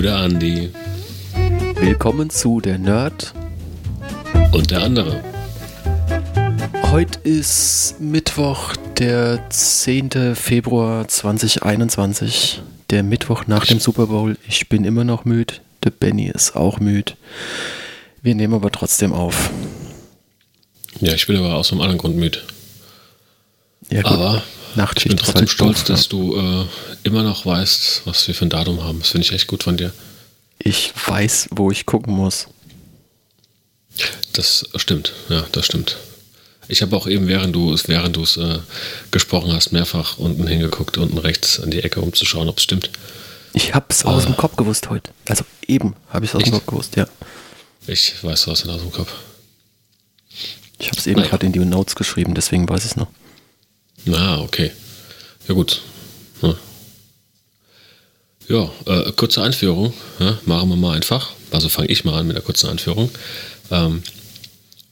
Gute Andi. Willkommen zu der Nerd. Und der andere. Heute ist Mittwoch, der 10. Februar 2021. Der Mittwoch nach dem Super Bowl. Ich bin immer noch müde. Der Benny ist auch müde. Wir nehmen aber trotzdem auf. Ja, ich bin aber aus einem anderen Grund müde. Ja. Aber Nachtschicht ich bin trotzdem halt stolz, dass du äh, immer noch weißt, was wir für ein Datum haben. Das finde ich echt gut von dir. Ich weiß, wo ich gucken muss. Das stimmt, ja, das stimmt. Ich habe auch eben, während du es während du es äh, gesprochen hast, mehrfach unten hingeguckt, unten rechts an die Ecke, um zu schauen, ob es stimmt. Ich hab's aus dem Kopf gewusst heute. Also eben habe ich es aus dem? Kopf gewusst, ja. Ich weiß, ihn aus dem Kopf. Ich habe es eben gerade in die Notes geschrieben, deswegen weiß ich es noch. Na, okay. Ja, gut. Ja, ja äh, kurze Einführung. Ja, machen wir mal einfach. Also fange ich mal an mit der kurzen Einführung. Ähm,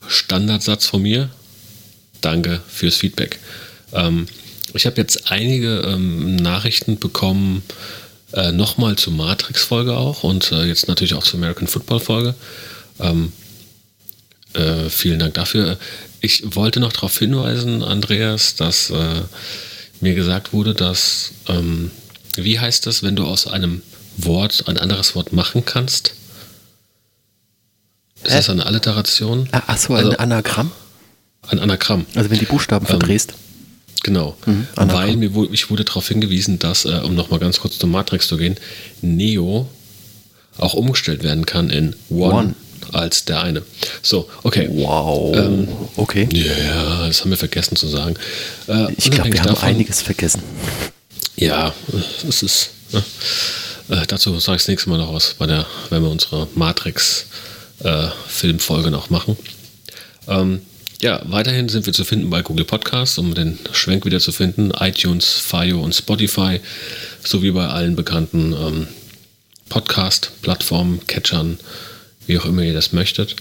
Standardsatz von mir. Danke fürs Feedback. Ähm, ich habe jetzt einige ähm, Nachrichten bekommen, äh, nochmal zur Matrix-Folge auch und äh, jetzt natürlich auch zur American Football-Folge. Ähm, äh, vielen Dank dafür. Ich wollte noch darauf hinweisen, Andreas, dass äh, mir gesagt wurde, dass, ähm, wie heißt das, wenn du aus einem Wort ein anderes Wort machen kannst? Ist Hä? das eine Alliteration? Ah, ach so, ein Also- Anagramm? Ein Anagramm. Also wenn die Buchstaben verdrehst. Genau. Mhm. Weil mir, wu- ich wurde darauf hingewiesen, dass, äh, um nochmal ganz kurz zum Matrix zu gehen, Neo auch umgestellt werden kann in One, One. Als der eine. So, okay. Wow. Ähm, okay. Ja, das haben wir vergessen zu sagen. Äh, Ich glaube, wir haben davon- einiges vergessen. Ja, es ist. Ne? Äh, dazu sage ich das nächste Mal noch was, bei der, wenn wir unsere Matrix-Filmfolge noch machen. Ähm, ja, weiterhin sind wir zu finden bei Google Podcasts, um den Schwenk wieder zu finden, iTunes, Fio und Spotify, sowie bei allen bekannten ähm, Podcast-Plattformen, Catchern, wie auch immer ihr das möchtet.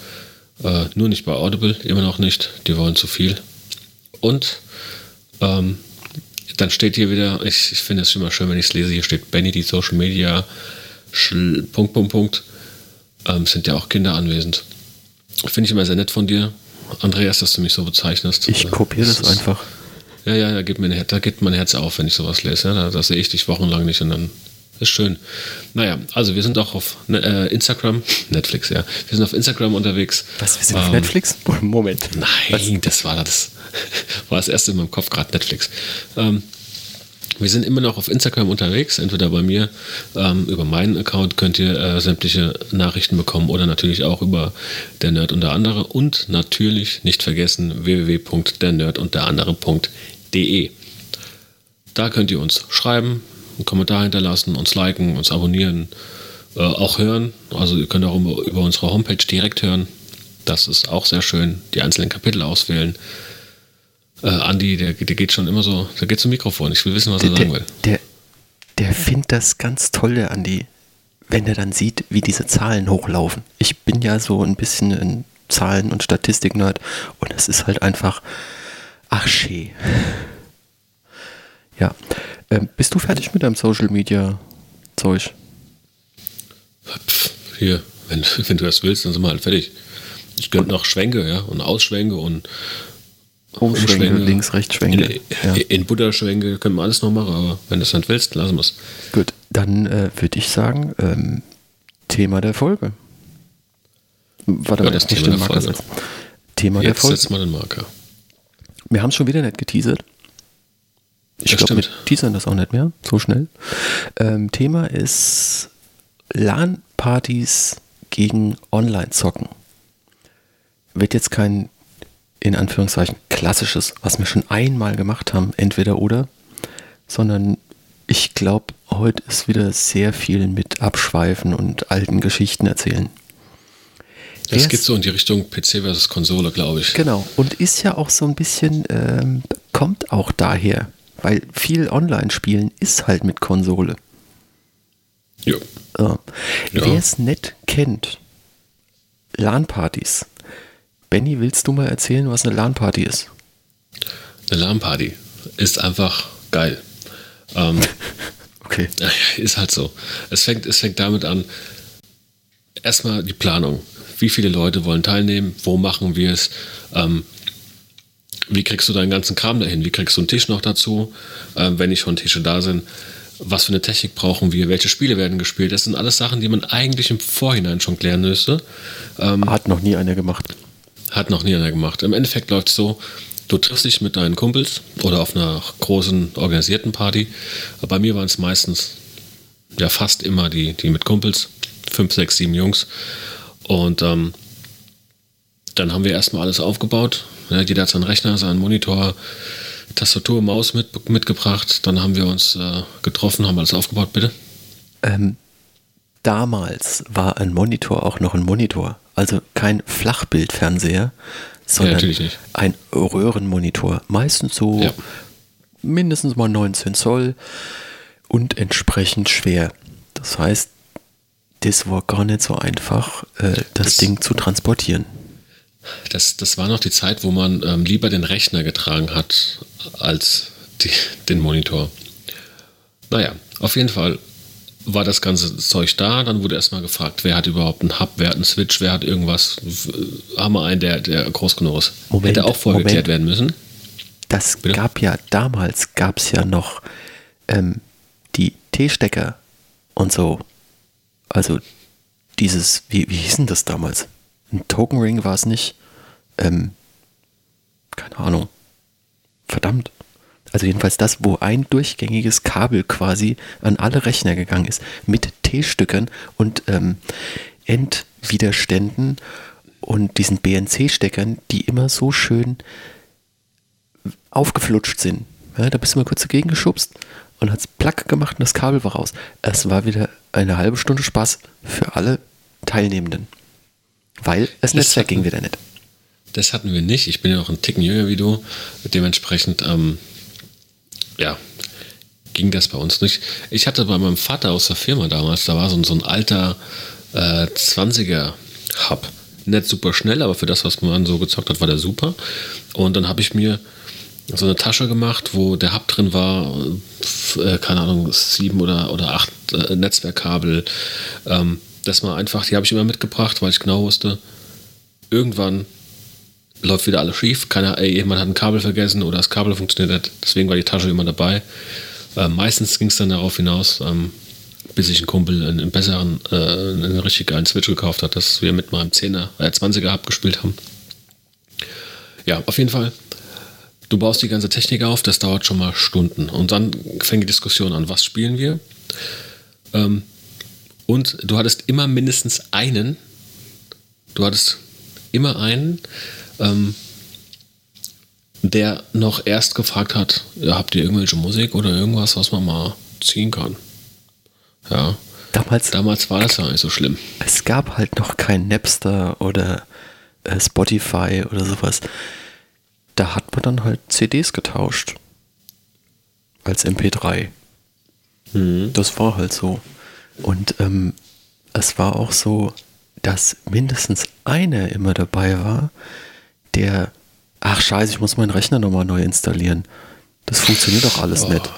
Äh, nur nicht bei Audible, immer noch nicht, die wollen zu viel. Und ähm, dann steht hier wieder, ich, ich finde es immer schön, wenn ich es lese, hier steht Benny, die Social Media, Schl Punkt, Punkt, Punkt. Ähm, sind ja auch Kinder anwesend. Finde ich immer sehr nett von dir, Andreas, dass du mich so bezeichnest. Ich Äh, kopiere das ist- einfach. Ja, ja, da geht, mein da geht mein Herz auf, wenn ich sowas lese. Ja, da, da sehe ich dich wochenlang nicht und dann ist schön. Naja, also wir sind auch auf ne, äh, Instagram, Netflix, ja. Wir sind auf Instagram unterwegs. Was, wir sind auf Ähm, Netflix? Moment. Nein, das war das. War das erste in meinem Kopf gerade Netflix. Ähm, wir sind immer noch auf Instagram unterwegs, entweder bei mir, ähm, über meinen Account könnt ihr äh, sämtliche Nachrichten bekommen oder natürlich auch über der Nerd und der andere und natürlich nicht vergessen www.dernerdundderandere.de. Da könnt ihr uns schreiben, einen Kommentar hinterlassen, uns liken, uns abonnieren, äh, auch hören. Also ihr könnt auch über, über unsere Homepage direkt hören. Das ist auch sehr schön. Die einzelnen Kapitel auswählen. Äh, Andi, der, der geht schon immer so, der geht zum Mikrofon. Ich will wissen, was er Der, sagen der, will. der, der findet das ganz toll, der Andi, wenn er dann sieht, wie diese Zahlen hochlaufen. Ich bin ja so ein bisschen ein Zahlen- und Statistik-Nerd und es ist halt einfach, ach schee. Ja. Ähm, bist du fertig mit deinem Social-Media-Zeug? Pff, hier, wenn, wenn du das willst, dann sind wir halt fertig. Ich könnte noch Schwenke, ja, und Ausschwenke und Umschwenke, Umschwenke. links, rechts, Schwenke. in, Ja. in Buddha-Schwenke können wir alles noch machen, aber wenn du es nicht willst, lassen wir es. Gut, dann äh, würde ich sagen, ähm, Thema der Folge. Warte Ja, mal, das jetzt nicht Thema den der Marker Folge. Thema der Jetzt Folge. setzt mal den Marker. Wir haben es schon wieder nicht geteasert. Ich Das glaube, wir teasern das auch nicht mehr, so schnell. Ähm, Thema ist LAN-Partys gegen Online-Zocken. Wird jetzt kein, in Anführungszeichen, klassisches, was wir schon einmal gemacht haben, entweder oder, sondern ich glaube, heute ist wieder sehr viel mit Abschweifen und alten Geschichten erzählen. Es Wer geht so in die Richtung PC versus Konsole, glaube ich. Genau, und ist ja auch so ein bisschen, ähm, kommt auch daher, weil viel Online-Spielen ist halt mit Konsole. Jo. Äh, Ja. Wer es nicht kennt, LAN-Partys. Benny, willst du mal erzählen, was eine LAN-Party ist? Eine LAN-Party ist einfach geil. Ähm, Okay. Ja, ist halt so. Es fängt, es fängt damit an, erstmal die Planung. Wie viele Leute wollen teilnehmen? Wo machen wir es? Ähm, wie kriegst du deinen ganzen Kram dahin? Wie kriegst du einen Tisch noch dazu, ähm, wenn nicht schon Tische da sind? Was für eine Technik brauchen wir? Welche Spiele werden gespielt? Das sind alles Sachen, die man eigentlich im Vorhinein schon klären müsste. Ähm, Hat noch nie einer gemacht. Hat noch nie einer gemacht. Im Endeffekt läuft es so, du triffst dich mit deinen Kumpels oder auf einer großen organisierten Party. Bei mir waren es meistens ja fast immer die, die mit Kumpels, fünf, sechs, sieben Jungs. Und ähm, dann haben wir erstmal alles aufgebaut. Ja, jeder hat seinen Rechner, seinen Monitor, Tastatur, Maus mit, mitgebracht. Dann haben wir uns äh, getroffen, haben alles aufgebaut, bitte. Ähm, damals war ein Monitor auch noch ein Monitor. Also kein Flachbildfernseher, sondern ja, ein Röhrenmonitor. Meistens so ja. mindestens mal 19 Zoll und entsprechend schwer. Das heißt, das war gar nicht so einfach, äh, das, das, Ding zu transportieren. Das, das war noch die Zeit, wo man ähm, lieber den Rechner getragen hat als die, den Monitor. Naja, auf jeden Fall war das ganze Zeug da. Dann wurde erstmal gefragt, wer hat überhaupt einen Hub, wer hat einen Switch, wer hat irgendwas. Haben wir einen, der, der groß genug ist. Moment, Hätte auch vorher geklärt werden müssen. Das Bitte? gab ja, damals gab es ja noch ähm, die T-Stecker und so. Also dieses, wie, wie hieß denn das damals? Ein Token Ring war es nicht. Ähm, keine Ahnung. Verdammt. Also jedenfalls das, wo ein durchgängiges Kabel quasi an alle Rechner gegangen ist, mit T-Stückern und ähm, Endwiderständen und diesen BNC-Steckern, die immer so schön aufgeflutscht sind. Ja, da bist du mal kurz dagegen geschubst und hat es plack gemacht und das Kabel war raus. Es war wieder eine halbe Stunde Spaß für alle Teilnehmenden. Weil das, das Netzwerk hatten, ging wieder nicht. Das hatten wir nicht. Ich bin ja noch ein Ticken jünger wie du. Dementsprechend, ähm, ja, ging das bei uns nicht. Ich hatte bei meinem Vater aus der Firma damals, da war so ein, so ein alter äh, 20er Hub. Nicht super schnell, aber für das, was man so gezockt hat, war der super. Und dann habe ich mir so eine Tasche gemacht, wo der Hub drin war, äh, keine Ahnung, sieben oder, oder acht äh, Netzwerkkabel. Ähm, das war einfach, die habe ich immer mitgebracht, weil ich genau wusste, irgendwann läuft wieder alles schief. Keiner, ey, jemand hat ein Kabel vergessen oder das Kabel funktioniert nicht. Deswegen war die Tasche immer dabei. Ähm, meistens ging es dann darauf hinaus, ähm, bis ich einen Kumpel einen, einen besseren, äh, einen richtig geilen Switch gekauft hat, dass wir mit meinem 10er, äh, 20er Hub gespielt haben. Ja, auf jeden Fall Du baust die ganze Technik auf, das dauert schon mal Stunden. Und dann fängt die Diskussion an, was spielen wir? Ähm, und du hattest immer mindestens einen, du hattest immer einen, ähm, der noch erst gefragt hat, ja, habt ihr irgendwelche Musik oder irgendwas, was man mal ziehen kann? Ja. Damals, Damals war das ja nicht so schlimm. Es gab halt noch kein Napster oder äh, Spotify oder sowas da hat man dann halt CDs getauscht. Als MP3. Mhm. Das war halt so. Und ähm, es war auch so, dass mindestens einer immer dabei war, der, ach scheiße, ich muss meinen Rechner nochmal neu installieren. Das funktioniert doch alles oh. nicht.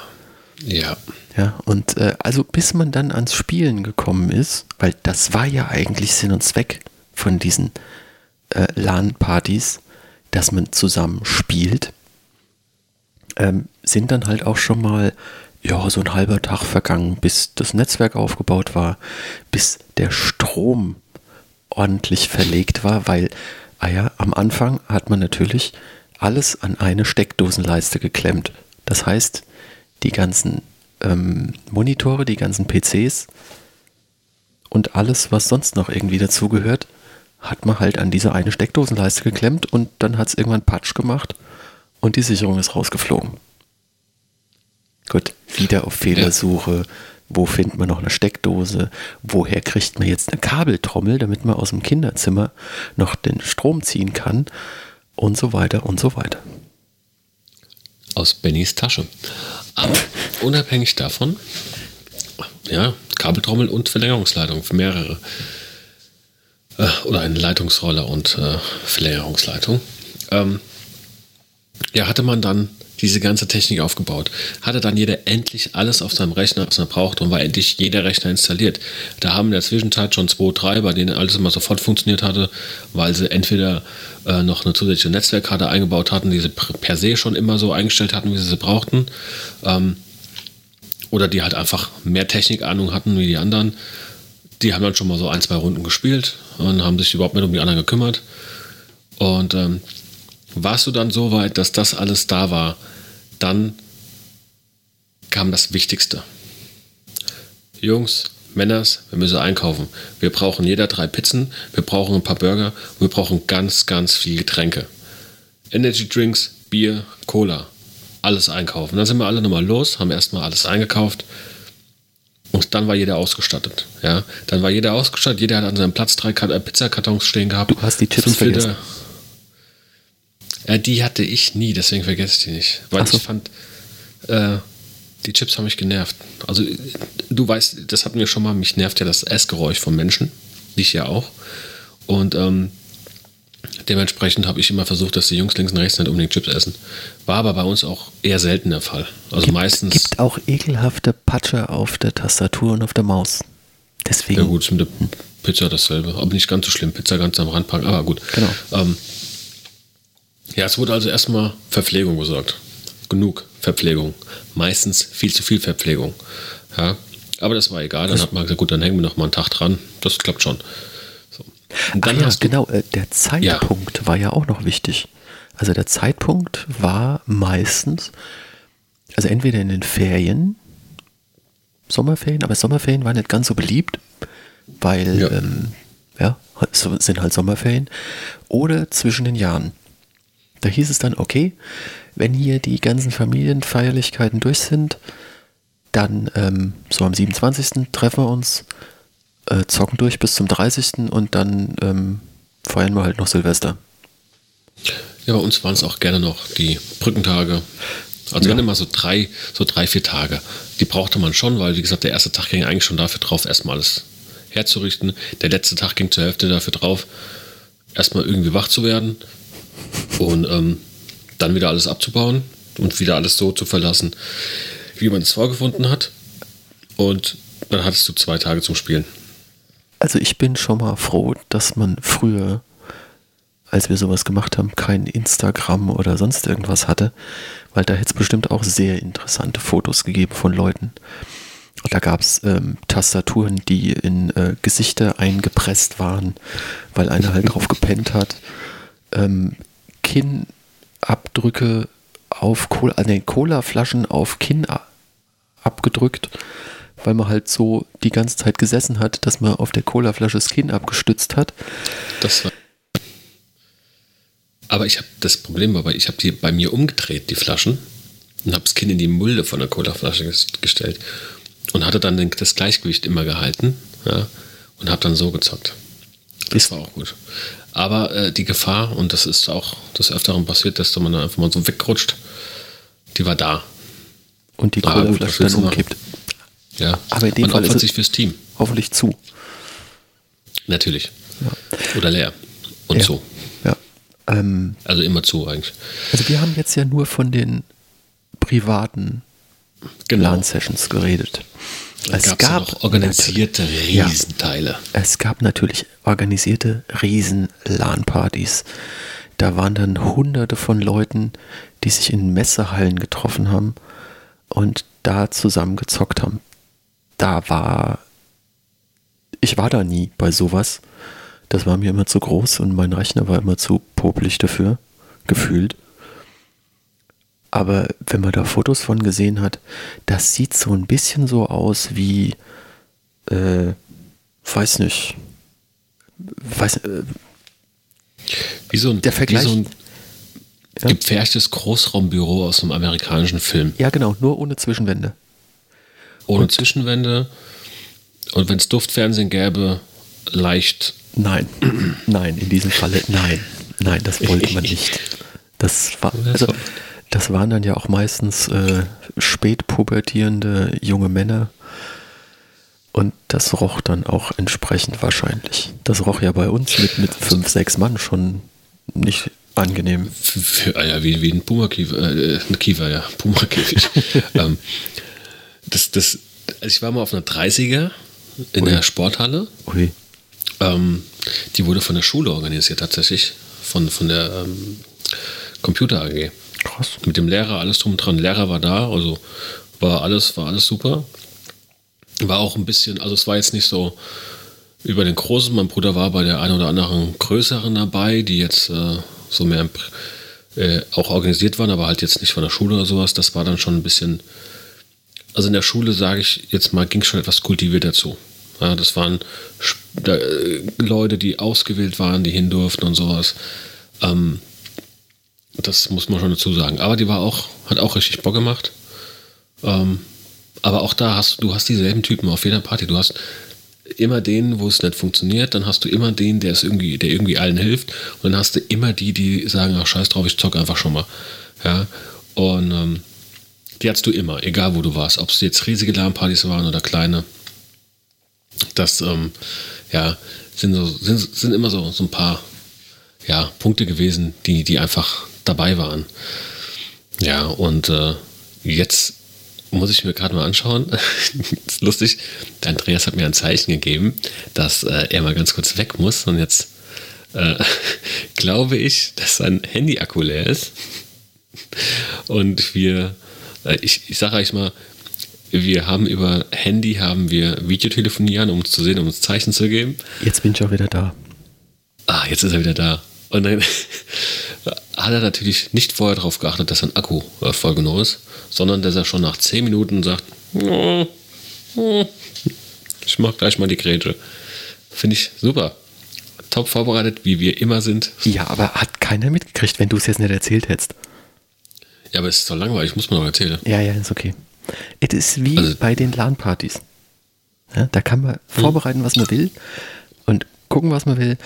Ja. Ja, und äh, also bis man dann ans Spielen gekommen ist, weil das war ja eigentlich Sinn und Zweck von diesen äh, LAN-Partys, dass man zusammen spielt, ähm, sind dann halt auch schon mal ja, so ein halber Tag vergangen, bis das Netzwerk aufgebaut war, bis der Strom ordentlich verlegt war, weil, ah ja, am Anfang hat man natürlich alles an eine Steckdosenleiste geklemmt. Das heißt, die ganzen ähm, Monitore, die ganzen PCs und alles, was sonst noch irgendwie dazugehört, hat man halt an diese eine Steckdosenleiste geklemmt und dann hat es irgendwann Patsch gemacht und die Sicherung ist rausgeflogen. Gut, wieder auf Fehlersuche. Ja. Wo findet man noch eine Steckdose? Woher kriegt man jetzt eine Kabeltrommel, damit man aus dem Kinderzimmer noch den Strom ziehen kann? Und so weiter und so weiter. Aus Bennys Tasche. Aber unabhängig davon, ja, Kabeltrommel und Verlängerungsleitung für mehrere äh, oder eine Leitungsrolle und äh, Verlängerungsleitung. Ähm, ja, hatte man dann diese ganze Technik aufgebaut. Hatte dann jeder endlich alles auf seinem Rechner, was er braucht und war endlich jeder Rechner installiert. Da haben in der Zwischenzeit schon zwei, drei, bei denen alles immer sofort funktioniert hatte, weil sie entweder äh, noch eine zusätzliche Netzwerkkarte eingebaut hatten, die sie per se schon immer so eingestellt hatten, wie sie sie brauchten. Ähm, oder die halt einfach mehr Technikahnung hatten wie die anderen. Die haben dann schon mal so ein, zwei Runden gespielt und haben sich überhaupt nicht um die anderen gekümmert. Und ähm, warst du dann so weit, dass das alles da war, dann kam das Wichtigste. Jungs, Männers, wir müssen einkaufen. Wir brauchen jeder drei Pizzen, wir brauchen ein paar Burger und wir brauchen ganz, ganz viel Getränke. Energy Drinks, Bier, Cola. Alles einkaufen. Dann sind wir alle nochmal los, haben erstmal alles eingekauft und dann war jeder ausgestattet. Ja, dann war jeder ausgestattet, jeder hat an seinem Platz drei äh, Pizzakartons stehen gehabt. Du hast die Chips vergessen. Ja, die hatte ich nie, deswegen vergesse ich die nicht. Weil so. ich fand, äh, die Chips haben mich genervt. Also, du weißt, das hatten wir schon mal, mich nervt ja das Essgeräusch von Menschen. Dich ja auch. Und ähm, dementsprechend habe ich immer versucht, dass die Jungs links und rechts nicht unbedingt Chips essen. War aber bei uns auch eher selten der Fall. Also gibt, meistens. Es gibt auch ekelhafte Patsche auf der Tastatur und auf der Maus. Deswegen. Ja, gut, ist mit der Pizza dasselbe. Aber nicht ganz so schlimm. Pizza ganz am Rand packen, aber gut. Genau. Ähm, ja, es wurde also erstmal Verpflegung besorgt. Genug Verpflegung. Meistens viel zu viel Verpflegung. Ja, aber das war egal. Dann das hat man gesagt, gut, dann hängen wir noch mal einen Tag dran. Das klappt schon. So. Dann Ach ja, genau. Äh, der Zeitpunkt ja. war ja auch noch wichtig. Also der Zeitpunkt war meistens, also entweder in den Ferien, Sommerferien, aber Sommerferien waren nicht ganz so beliebt, weil, ja, ähm, ja sind halt Sommerferien, oder zwischen den Jahren. Da hieß es dann, okay, wenn hier die ganzen Familienfeierlichkeiten durch sind, dann ähm, so am 27. treffen wir uns, äh, zocken durch bis zum 30. und dann ähm, feiern wir halt noch Silvester. Ja, bei uns waren es auch gerne noch die Brückentage. Also ja. wenn immer so drei, so drei, vier Tage. Die brauchte man schon, weil wie gesagt, der erste Tag ging eigentlich schon dafür drauf, erstmal alles herzurichten. Der letzte Tag ging zur Hälfte dafür drauf, erstmal irgendwie wach zu werden, und ähm, dann wieder alles abzubauen und wieder alles so zu verlassen, wie man es vorgefunden hat. Und dann hattest du zwei Tage zum Spielen. Also ich bin schon mal froh, dass man früher, als wir sowas gemacht haben, kein Instagram oder sonst irgendwas hatte, weil da hätte es bestimmt auch sehr interessante Fotos gegeben von Leuten. Da gab es ähm, Tastaturen, die in äh, Gesichter eingepresst waren, weil einer halt drauf gepennt hat. Ähm, Kinnabdrücke auf Cola, also nee, Cola-Flaschen auf Kinn abgedrückt, weil man halt so die ganze Zeit gesessen hat, dass man auf der Cola-Flasche das Kinn abgestützt hat. Das war. Aber ich habe das Problem, aber ich habe die bei mir umgedreht, die Flaschen, und habe das Kinn in die Mulde von der Cola-Flasche gestellt und hatte dann das Gleichgewicht immer gehalten ja, und habe dann so gezockt. Das war auch gut. Aber äh, die Gefahr, und das ist auch des Öfteren passiert, dass man da einfach mal so wegrutscht, die war da. Und die Colaflasche dann umkippt. Ja, aber in dem man Fall opfert sich fürs Team. Hoffentlich zu. Natürlich. Ja. Oder leer. Und ja. so. Ja. Ähm, also immer zu eigentlich. Also wir haben jetzt ja nur von den privaten genau. LAN-Sessions geredet. Es gab ja organisierte Riesenteile. Ja, es gab natürlich organisierte Riesen-LAN-Partys. Da waren dann hunderte von Leuten, die sich in Messehallen getroffen haben und da zusammen gezockt haben. Da war. Ich war da nie bei sowas. Das war mir immer zu groß und mein Rechner war immer zu popelig dafür, gefühlt. Aber wenn man da Fotos von gesehen hat, das sieht so ein bisschen so aus wie, äh, weiß nicht, weiß, äh, wie so ein, der Vergleich, wie so ein ja. gepferchtes Großraumbüro aus einem amerikanischen Film. Ja, genau, nur ohne Zwischenwände. Ohne Und, Zwischenwände. Und wenn es Duftfernsehen gäbe, leicht. Nein, nein, in diesem Falle nein. Nein, das wollte man nicht. Das war, also, das waren dann ja auch meistens äh, spätpubertierende junge Männer. Und das roch dann auch entsprechend wahrscheinlich. Das roch ja bei uns mit, mit fünf, sechs Mann schon nicht angenehm. Für, ah ja, wie, wie ein Puma-Kiefer, äh, ein Kiefer, ja, Puma-Käfig. ähm, das, das, also ich war mal auf einer 30er in Ui. der Sporthalle. Ui. Ähm, die wurde von der Schule organisiert tatsächlich, von, von der ähm, Computer AG. Krass. Mit dem Lehrer, alles drum und dran. Lehrer war da, also war alles, war alles super. War auch ein bisschen, also es war jetzt nicht so über den Großen. Mein Bruder war bei der einen oder anderen größeren dabei, die jetzt äh, so mehr äh, auch organisiert waren, aber halt jetzt nicht von der Schule oder sowas. Das war dann schon ein bisschen, also in der Schule, sage ich jetzt mal, ging schon etwas kultiviert dazu. Ja, das waren äh, Leute, die ausgewählt waren, die hin durften und sowas. Ähm, das muss man schon dazu sagen. Aber die war auch, hat auch richtig Bock gemacht. Ähm, aber auch da hast du hast dieselben Typen auf jeder Party. Du hast immer den, wo es nicht funktioniert, dann hast du immer den, der es irgendwie, der irgendwie allen hilft, und dann hast du immer die, die sagen, ach scheiß drauf, ich zock einfach schon mal. Ja. Und ähm, die hattest du immer, egal wo du warst, ob es jetzt riesige LAN-Partys waren oder kleine. Das ähm, ja, sind, so, sind, sind immer so, so ein paar ja, Punkte gewesen, die, die einfach dabei waren. Ja, und äh, jetzt muss ich mir gerade mal anschauen. ist lustig. Der Andreas hat mir ein Zeichen gegeben, dass äh, er mal ganz kurz weg muss. Und jetzt äh, glaube ich, dass sein Handy-Akku leer ist. Und wir, äh, ich, ich sage euch mal, wir haben über Handy haben wir Videotelefonieren, um uns zu sehen, um uns Zeichen zu geben. Jetzt bin ich auch wieder da. Ah, jetzt ist er wieder da. Und dann hat er natürlich nicht vorher darauf geachtet, dass sein Akku äh, voll genug ist, sondern dass er schon nach 10 Minuten sagt, "Mm, mm, ich mach gleich mal die Grätsche. Finde ich super. Top vorbereitet, wie wir immer sind. Ja, aber hat keiner mitgekriegt, wenn du es jetzt nicht erzählt hättest. Ja, aber es ist doch langweilig, muss man doch erzählen. Ja, ja, ist okay. Es ist wie Also- bei den LAN-Partys. Ja, da kann man vorbereiten, was man will und gucken, was man will.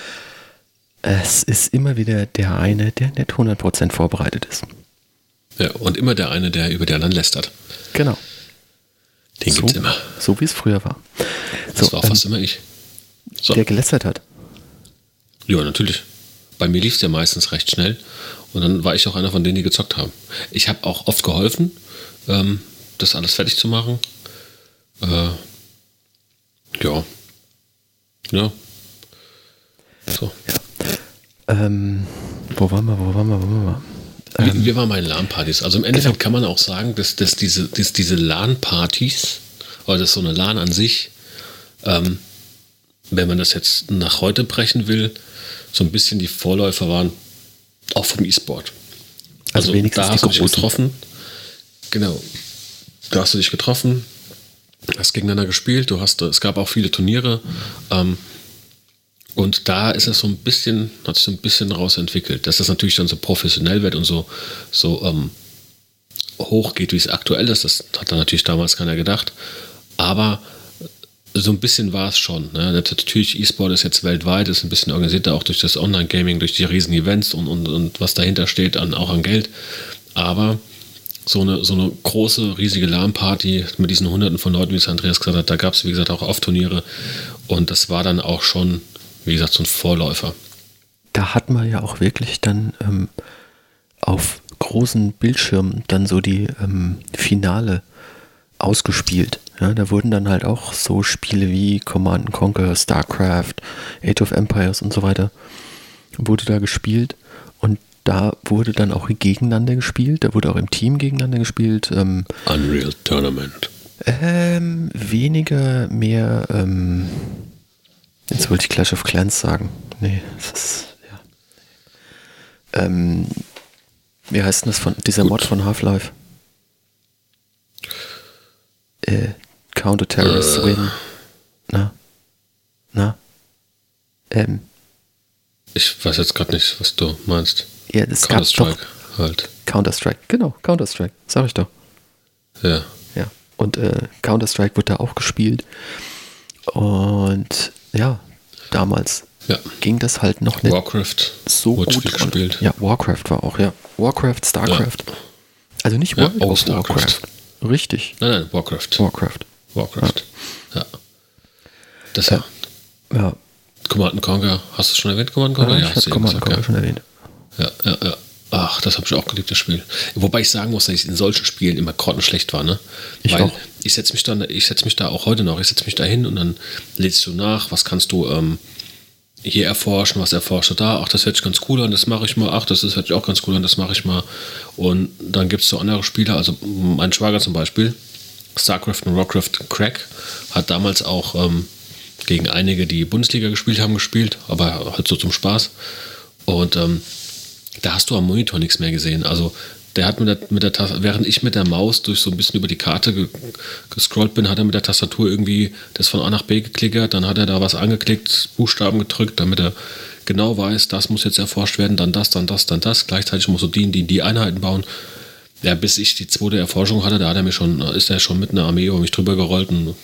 Es ist immer wieder der eine, der nicht 100% vorbereitet ist. Ja, und immer der eine, der über den anderen lästert. Genau. Den so, gibt's immer. So wie es früher war. Das So, war auch ähm, fast immer ich. So. der gelästert hat. Ja, natürlich. Bei mir lief es ja meistens recht schnell. Und dann war ich auch einer von denen, die gezockt haben. Ich habe auch oft geholfen, ähm, das alles fertig zu machen. Äh, ja. Ja. Ähm, wo waren wir, wo waren wir, wo waren wir? wir, wir waren bei LAN-Partys. Also im Endeffekt kann man auch sagen, dass, dass diese, dass diese LAN-Partys, oder dass so eine LAN an sich, ähm, wenn man das jetzt nach heute brechen will, so ein bisschen die Vorläufer waren, auch vom E-Sport. Also Also, wenigstens da hast du dich getroffen. Genau. Da hast du dich getroffen, hast gegeneinander gespielt, du hast, es gab auch viele Turniere. Ähm, und da ist es so ein bisschen, hat sich so ein bisschen raus entwickelt, dass das natürlich dann so professionell wird und so, so ähm, hoch geht, wie es aktuell ist. Das hat dann natürlich damals keiner gedacht. Aber so ein bisschen war es schon. Ne? Natürlich, E-Sport ist jetzt weltweit, ist ein bisschen organisierter, auch durch das Online-Gaming, durch die riesen Events und, und, und was dahinter steht, an, auch an Geld. Aber so eine, so eine große, riesige LAN-Party mit diesen Hunderten von Leuten, wie es Andreas gesagt hat, da gab es, wie gesagt, auch oft Turniere. Und das war dann auch schon, wie gesagt, so ein Vorläufer. Da hat man ja auch wirklich dann ähm, auf großen Bildschirmen dann so die ähm, Finale ausgespielt. Ja, da wurden dann halt auch so Spiele wie Command and Conquer, StarCraft, Age of Empires und so weiter, wurde da gespielt. Und da wurde dann auch gegeneinander gespielt, da wurde auch im Team gegeneinander gespielt. Ähm, Unreal Tournament. ähm, weniger, mehr, ähm, jetzt wollte ich Clash of Clans sagen. Nee, das ist, ja. Ähm, wie heißt denn das von, dieser Mod von Half-Life? Äh, Counter-Terrorists Äh. Win. Na? Na? Ähm, Ich weiß jetzt gerade nicht, was du meinst. ja, es gab doch Counter-Strike halt. Counter-Strike, genau, Counter-Strike, sag ich doch. Ja. Ja. Und äh, Counter-Strike wird da auch gespielt. Und ja, damals Ja. ging das halt noch nicht Warcraft so wurde gut. gespielt. Ja, Warcraft war auch, ja. Warcraft, Starcraft. Also nicht Ja, World oh, of Starcraft. Warcraft. Richtig. Nein, nein, Warcraft. Warcraft. Warcraft. Ja. Das ja. Ja. Command Conquer, hast du schon erwähnt, Command Conquer? ich hatte du eben Command Conquer ja. schon erwähnt. ja, ja, ja. Ach, das habe ich auch geliebt, das Spiel. Wobei ich sagen muss, dass ich in solchen Spielen immer grottenschlecht war, ne? Ich Weil auch. ich setze mich dann, ich setze mich da auch heute noch, ich setze mich da hin und dann lädst du nach, was kannst du ähm, hier erforschen, was erforscht du da, ach, das hört sich ganz cool an, das mache ich mal, ach, das ist, hört sich auch ganz cool an, das mache ich mal. Und dann gibt es so andere Spieler, also mein Schwager zum Beispiel, StarCraft und Warcraft Crack, hat damals auch ähm, gegen einige, die Bundesliga gespielt haben, gespielt, aber halt so zum Spaß. Und ähm, da hast du am Monitor nichts mehr gesehen. Also der hat mit der, mit der während ich mit der Maus durch so ein bisschen über die Karte ge gescrollt bin, hat er mit der Tastatur irgendwie das von A nach B geklickert, dann hat er da was angeklickt, Buchstaben gedrückt, damit er genau weiß, das muss jetzt erforscht werden, dann das, dann das, dann das. Gleichzeitig muss er die, die, die Einheiten bauen. Ja, bis ich die zweite Erforschung hatte, da hat er mir schon, ist er schon mit einer Armee über mich drüber gerollt und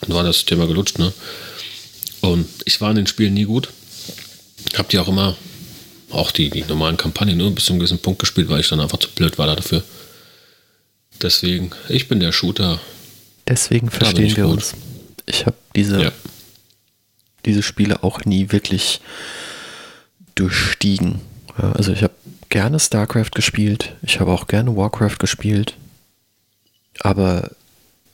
dann war das Thema gelutscht, ne? Und ich war in den Spielen nie gut. Hab die auch immer auch die, die normalen Kampagnen nur bis zu einem gewissen Punkt gespielt, weil ich dann einfach zu blöd war dafür. Deswegen, ich bin der Shooter. Deswegen verstehen wir gut. uns. Ich habe diese, Ja. diese Spiele auch nie wirklich durchstiegen. Also ich habe gerne StarCraft gespielt, ich habe auch gerne Warcraft gespielt, aber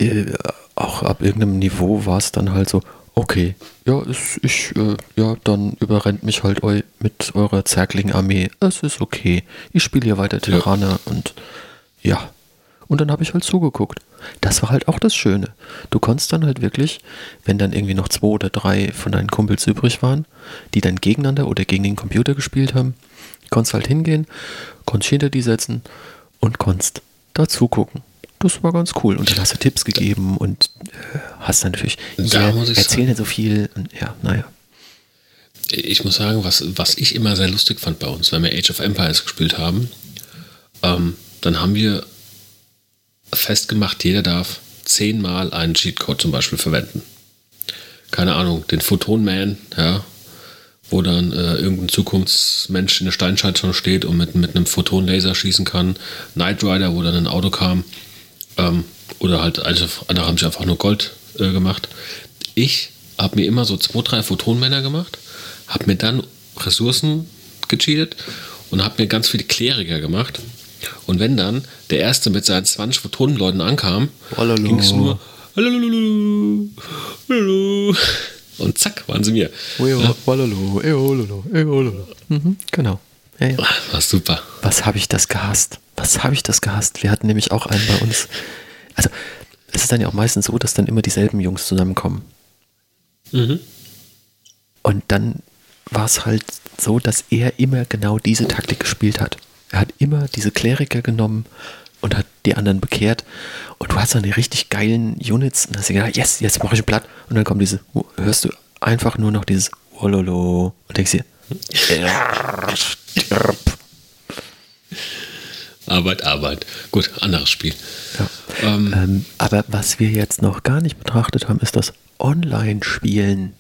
äh, auch ab irgendeinem Niveau war es dann halt so, okay, ja, ist, ich, äh, ja, dann überrennt mich halt eu mit eurer Zerkling-Armee, es ist okay, ich spiele hier weiter Tyranne und ja, und dann habe ich halt zugeguckt. Das war halt auch das Schöne. Du konntest dann halt wirklich, wenn dann irgendwie noch zwei oder drei von deinen Kumpels übrig waren, die dann gegeneinander oder gegen den Computer gespielt haben, konntest halt hingehen, konntest hinter die setzen und konntest dazu gucken. Das war ganz cool. Und dann hast du Tipps gegeben und äh, hast dann natürlich, Da ja, muss ich erzähl sagen- nicht so viel. Und ja, naja. Ich muss sagen, was, was ich immer sehr lustig fand bei uns, wenn wir Age of Empires gespielt haben, ähm, dann haben wir festgemacht, jeder darf zehnmal einen Cheatcode zum Beispiel verwenden. Keine Ahnung, den Photon Man, ja, wo dann äh, irgendein Zukunftsmensch in der Steinscheid schon steht und mit, mit einem Photonlaser schießen kann. Knight Rider, wo dann ein Auto kam. Ähm, oder halt, also, andere haben sich einfach nur Gold äh, gemacht. Ich habe mir immer so zwei, drei Photonmänner gemacht, habe mir dann Ressourcen gecheatet und habe mir ganz viele Kleriker gemacht. Und wenn dann der Erste mit seinen 20 Photonenleuten ankam, ging es nur und zack, waren sie mir. Mhm, genau. Ja, ja. war super. Was habe ich das gehasst? Was habe ich das gehasst? Wir hatten nämlich auch einen bei uns. Also, es ist dann ja auch meistens so, dass dann immer dieselben Jungs zusammenkommen. Mhm. Und dann war es halt so, dass er immer genau diese Taktik gespielt hat. Er hat immer diese Kleriker genommen und hat die anderen bekehrt. Und du hast dann die richtig geilen Units und hast dir gedacht, yes, jetzt mache ich platt. Und dann kommt diese, hörst du einfach nur noch dieses Wololo und denkst dir, stirb. Arbeit, Arbeit. Gut, anderes Spiel. Ja. Ähm, Ähm, aber was wir jetzt noch gar nicht betrachtet haben, ist das Online-Spielen.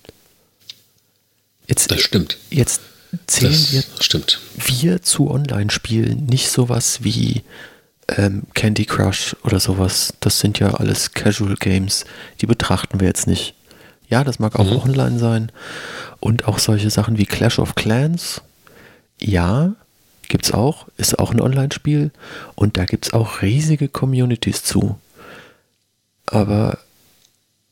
Jetzt, das stimmt. jetzt zählen Das wir, stimmt. wir zu Online-Spielen nicht sowas wie ähm, Candy Crush oder sowas. Das sind ja alles Casual Games. Die betrachten wir jetzt nicht. Ja, das mag auch Mhm. online sein. Und auch solche Sachen wie Clash of Clans. Ja, gibt's auch. Ist auch ein Online-Spiel. Und da gibt's auch riesige Communities zu. Aber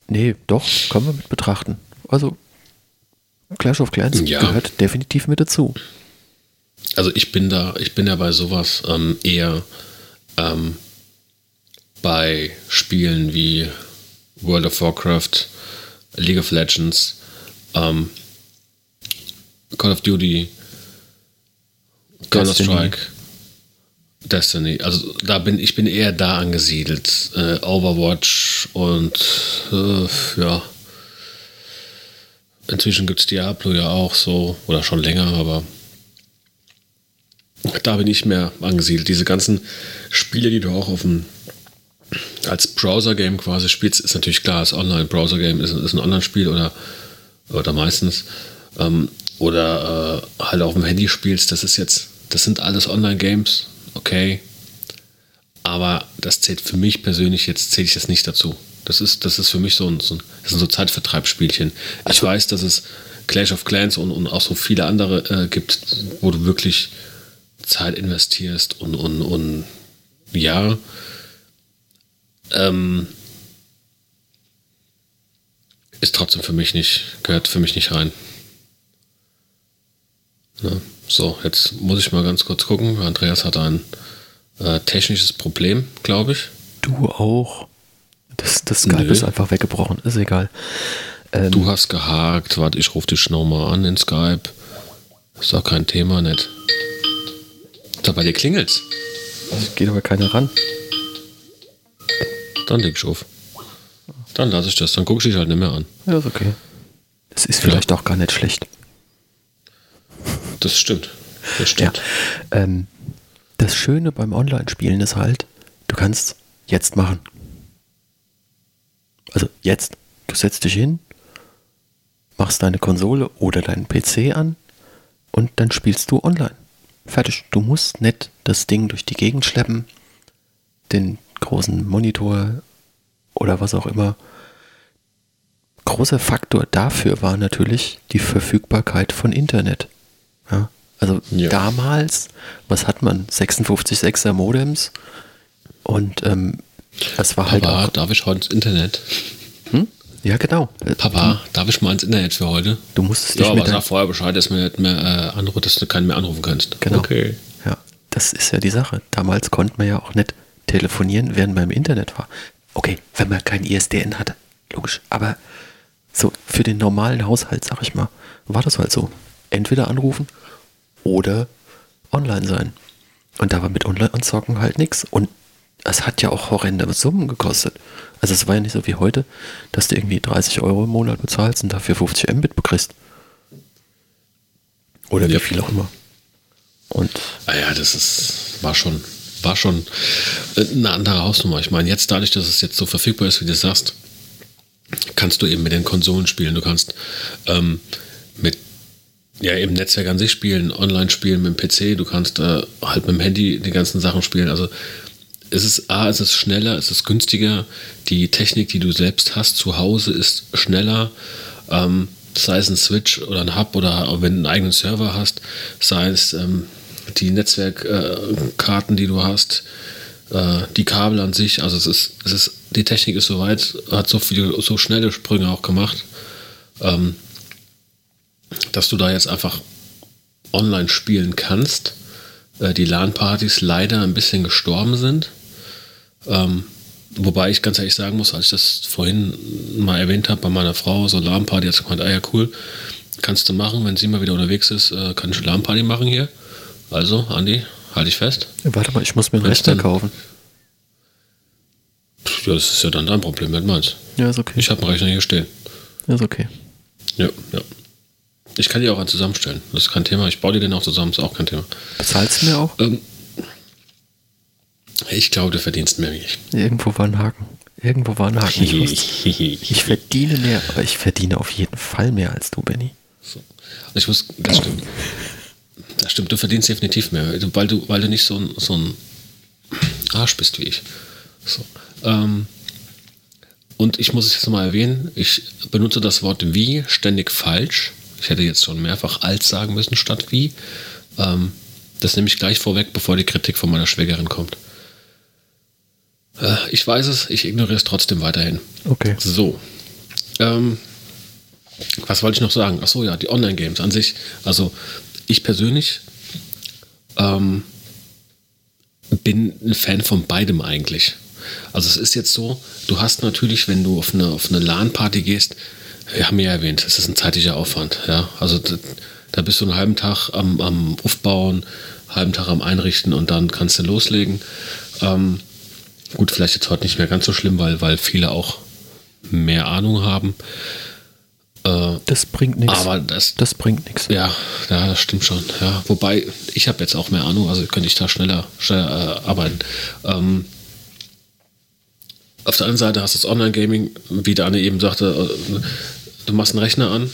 nee, doch, können wir mit betrachten. Also Clash of Clans Ja. gehört definitiv mit dazu. Also ich bin da, ich bin ja bei sowas ähm, eher ähm, bei Spielen wie World of Warcraft, League of Legends, ähm, Call of Duty. Counter-Strike, Destiny. Also da bin ich bin eher da angesiedelt. Äh, Overwatch und äh, ja. Inzwischen gibt es Diablo ja auch so, oder schon länger, aber da bin ich mehr angesiedelt. Diese ganzen Spiele, die du auch auf dem als Browser-Game quasi spielst, ist natürlich klar, das Online-Browser-Game ist, ist ein Online-Spiel oder, oder meistens. Ähm, oder äh, halt auf dem Handy spielst, das ist jetzt, das sind alles Online-Games, okay. Aber das zählt für mich persönlich, jetzt zähle ich das nicht dazu. Das ist, das ist für mich so ein, so ein, das sind so Zeitvertreibsspielchen. Ich weiß, dass es Clash of Clans und, und auch so viele andere äh, gibt, wo du wirklich Zeit investierst und, und, und ja, ähm, ist trotzdem für mich nicht, gehört für mich nicht rein. Ne? So, jetzt muss ich mal ganz kurz gucken. Andreas hat ein äh, technisches Problem, glaube ich. Du auch. Das, das Skype Nö. ist einfach weggebrochen, ist egal. Ähm, Du hast gehakt. Warte, ich rufe dich nochmal an in Skype. Ist doch kein Thema, nicht. Da bei dir klingelt's. geht aber keiner ran. Dann leg ich auf. Dann lasse ich das. Dann gucke ich dich halt nicht mehr an. Ja, ist okay. Das ist vielleicht auch gar nicht schlecht. Das stimmt. Das Ja. stimmt. Ähm, das Schöne beim Online-Spielen ist halt, du kannst jetzt machen. Also jetzt, du setzt dich hin, machst deine Konsole oder deinen PC an und dann spielst du online. Fertig. Du musst nicht das Ding durch die Gegend schleppen, den großen Monitor oder was auch immer. Großer Faktor dafür war natürlich die Verfügbarkeit von Internet. Also Ja. damals, was hat man? 56,6er Modems und ähm, es war halt Papa, darf ich heute ins Internet? Hm? Ja, genau. Papa, darf ich mal ins Internet für heute? Du musstest dich Ja, aber sag vorher Bescheid, dass, mir nicht mehr, äh, anru dass du keinen mehr anrufen kannst. Genau. Okay. Ja, das ist ja die Sache. Damals konnte man ja auch nicht telefonieren, während man im Internet war. Okay, wenn man kein ISDN hatte, logisch. Aber so für den normalen Haushalt, sag ich mal, war das halt so. Entweder anrufen oder online sein. Und da war mit Online und Zocken halt nichts. Und es hat ja auch horrende Summen gekostet. Also es war ja nicht so wie heute, dass du irgendwie 30 Euro im Monat bezahlst und dafür 50 Mbit bekriegst. Oder wie Ja. viel auch immer. Und Ah ja, das ist, war schon, war schon äh, eine andere Hausnummer. Ich meine, jetzt dadurch, dass es jetzt so verfügbar ist, wie du sagst, kannst du eben mit den Konsolen spielen. Du kannst ähm, mit ja, im Netzwerk an sich spielen, online spielen mit dem PC, du kannst äh, halt mit dem Handy die ganzen Sachen spielen. Also es ist A, es ist schneller, es ist günstiger. Die Technik, die du selbst hast zu Hause, ist schneller. Ähm, sei es ein Switch oder ein Hub oder wenn du einen eigenen Server hast, sei es ähm, die Netzwerkkarten, äh, die du hast, äh, die Kabel an sich. Also es ist, es ist, die Technik ist soweit, hat so viele, so schnelle Sprünge auch gemacht. Ähm, dass du da jetzt einfach online spielen kannst. Äh, die LAN-Partys leider ein bisschen gestorben sind. Ähm, wobei ich ganz ehrlich sagen muss, als ich das vorhin mal erwähnt habe bei meiner Frau, so LAN-Party, hat sie gemeint, ah ja cool, kannst du machen, wenn sie mal wieder unterwegs ist, äh, kann ich LAN-Party machen hier. Also, Andi, halte ich fest. Warte mal, ich muss mir einen Rechner kaufen. Ja, das ist ja dann dein Problem, du meinst. Ja, ist okay. Ich habe einen Rechner hier stehen. ist okay. Ja, ja. Ich kann dir auch einen zusammenstellen. Das ist kein Thema. Ich baue dir den auch zusammen, ist auch kein Thema. Bezahlst du mir auch? Ähm, ich glaube, du verdienst mehr wie ich. Irgendwo war ein Haken. Irgendwo war ein Haken. Ich, wusste, ich verdiene mehr, aber ich verdiene auf jeden Fall mehr als du, Benny. So. Ich muss, das stimmt. Das stimmt, du verdienst definitiv mehr, weil du, weil du nicht so ein, so ein Arsch bist wie ich. So. Ähm, und ich muss es jetzt mal erwähnen, ich benutze das Wort wie ständig falsch. Ich hätte jetzt schon mehrfach als sagen müssen statt wie. Ähm, das nehme ich gleich vorweg, bevor die Kritik von meiner Schwägerin kommt. Äh, ich weiß es, ich ignoriere es trotzdem weiterhin. Okay. So. Ähm, was wollte ich noch sagen? Achso, ja, die Online-Games an sich. Also, ich persönlich ähm, bin ein Fan von beidem eigentlich. Also, es ist jetzt so, du hast natürlich, wenn du auf eine, auf eine LAN-Party gehst, wir haben ja erwähnt, es ist ein zeitlicher Aufwand. Ja? Also, da, bist du einen halben Tag am, am Aufbauen, halben Tag am Einrichten und dann kannst du loslegen. Ähm, gut, vielleicht jetzt heute nicht mehr ganz so schlimm, weil, weil viele auch mehr Ahnung haben. Äh, Das bringt nichts. aber das, Das bringt nichts. ja, ja, das stimmt schon. Ja, wobei, ich habe jetzt auch mehr Ahnung, also könnte ich da schneller, schneller äh, arbeiten. Ähm, auf der anderen Seite hast du das Online-Gaming, wie Anne eben sagte, äh, du machst einen Rechner an,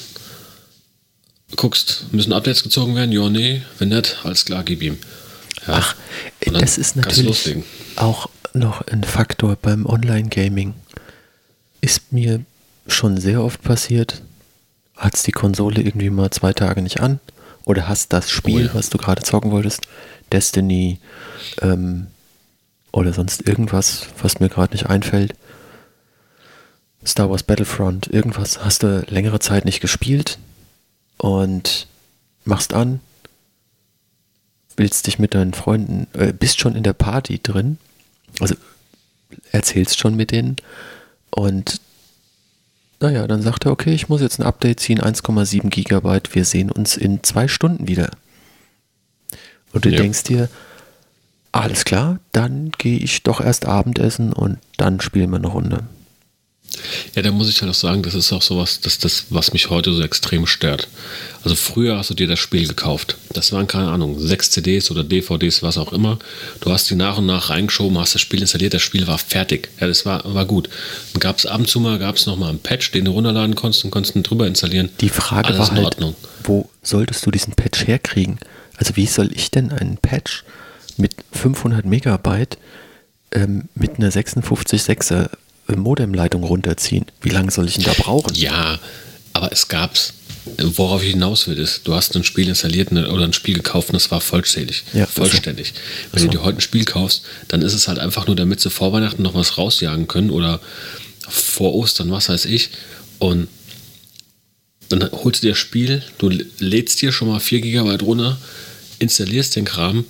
guckst, müssen Updates gezogen werden? Ja, nee, wenn nicht, alles klar, gib ihm. Ja. Ach, das ist natürlich auch noch ein Faktor beim Online-Gaming. Ist mir schon sehr oft passiert, hat's die Konsole irgendwie mal zwei Tage nicht an oder hast das Spiel, Oh ja. was du gerade zocken wolltest, Destiny ähm, oder sonst irgendwas, was mir gerade nicht einfällt. Star Wars Battlefront, irgendwas hast du längere Zeit nicht gespielt und machst an, willst dich mit deinen Freunden, äh, bist schon in der Party drin, also erzählst schon mit denen und naja, dann sagt er, okay, ich muss jetzt ein Update ziehen, 1,7 Gigabyte, wir sehen uns in zwei Stunden wieder. Und du ja. denkst dir, alles klar, dann gehe ich doch erst Abendessen und dann spielen wir eine Runde. Ja, da muss ich halt auch sagen, das ist auch sowas, das, das, was mich heute so extrem stört. Also früher hast du dir das Spiel gekauft. Das waren, keine Ahnung, sechs CDs oder DVDs, was auch immer. Du hast die nach und nach reingeschoben, hast das Spiel installiert, das Spiel war fertig. Ja, das war, war gut. Dann gab es ab und zu mal, gab es nochmal einen Patch, den du runterladen konntest und konntest ihn drüber installieren. Die Frage Alles war halt, wo solltest du diesen Patch herkriegen? Also wie soll ich denn einen Patch mit 500 Megabyte ähm, mit einer 56,6er Modemleitung runterziehen. Wie lange soll ich denn da brauchen? Ja, aber es gab's. Worauf ich hinaus will, ist, du hast ein Spiel installiert oder ein Spiel gekauft und es war vollständig. Ja, vollständig. Wenn so. du dir heute ein Spiel kaufst, dann ist es halt einfach nur, damit sie vor Weihnachten noch was rausjagen können oder vor Ostern, was weiß ich. Und dann holst du dir das Spiel, du lädst dir schon mal 4 GB runter, installierst den Kram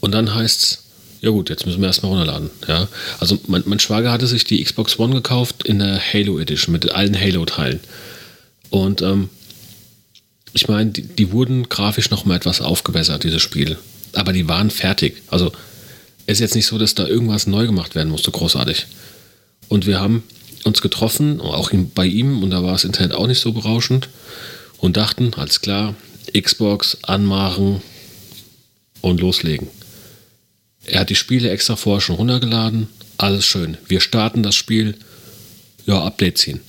und dann heißt es, ja gut, jetzt müssen wir erstmal runterladen. Ja? Also mein, mein, Schwager hatte sich die Xbox One gekauft in der Halo Edition mit allen Halo-Teilen. Und ähm, ich meine, die, die, wurden grafisch noch mal etwas aufgebessert, diese Spiele. Aber die waren fertig. Also es ist jetzt nicht so, dass da irgendwas neu gemacht werden musste, großartig. Und wir haben uns getroffen, auch bei ihm, und da war das Internet auch nicht so berauschend, und dachten, alles klar, Xbox anmachen und loslegen. Er hat die Spiele extra vorher schon runtergeladen. Alles schön. Wir starten das Spiel. Ja, Update ziehen.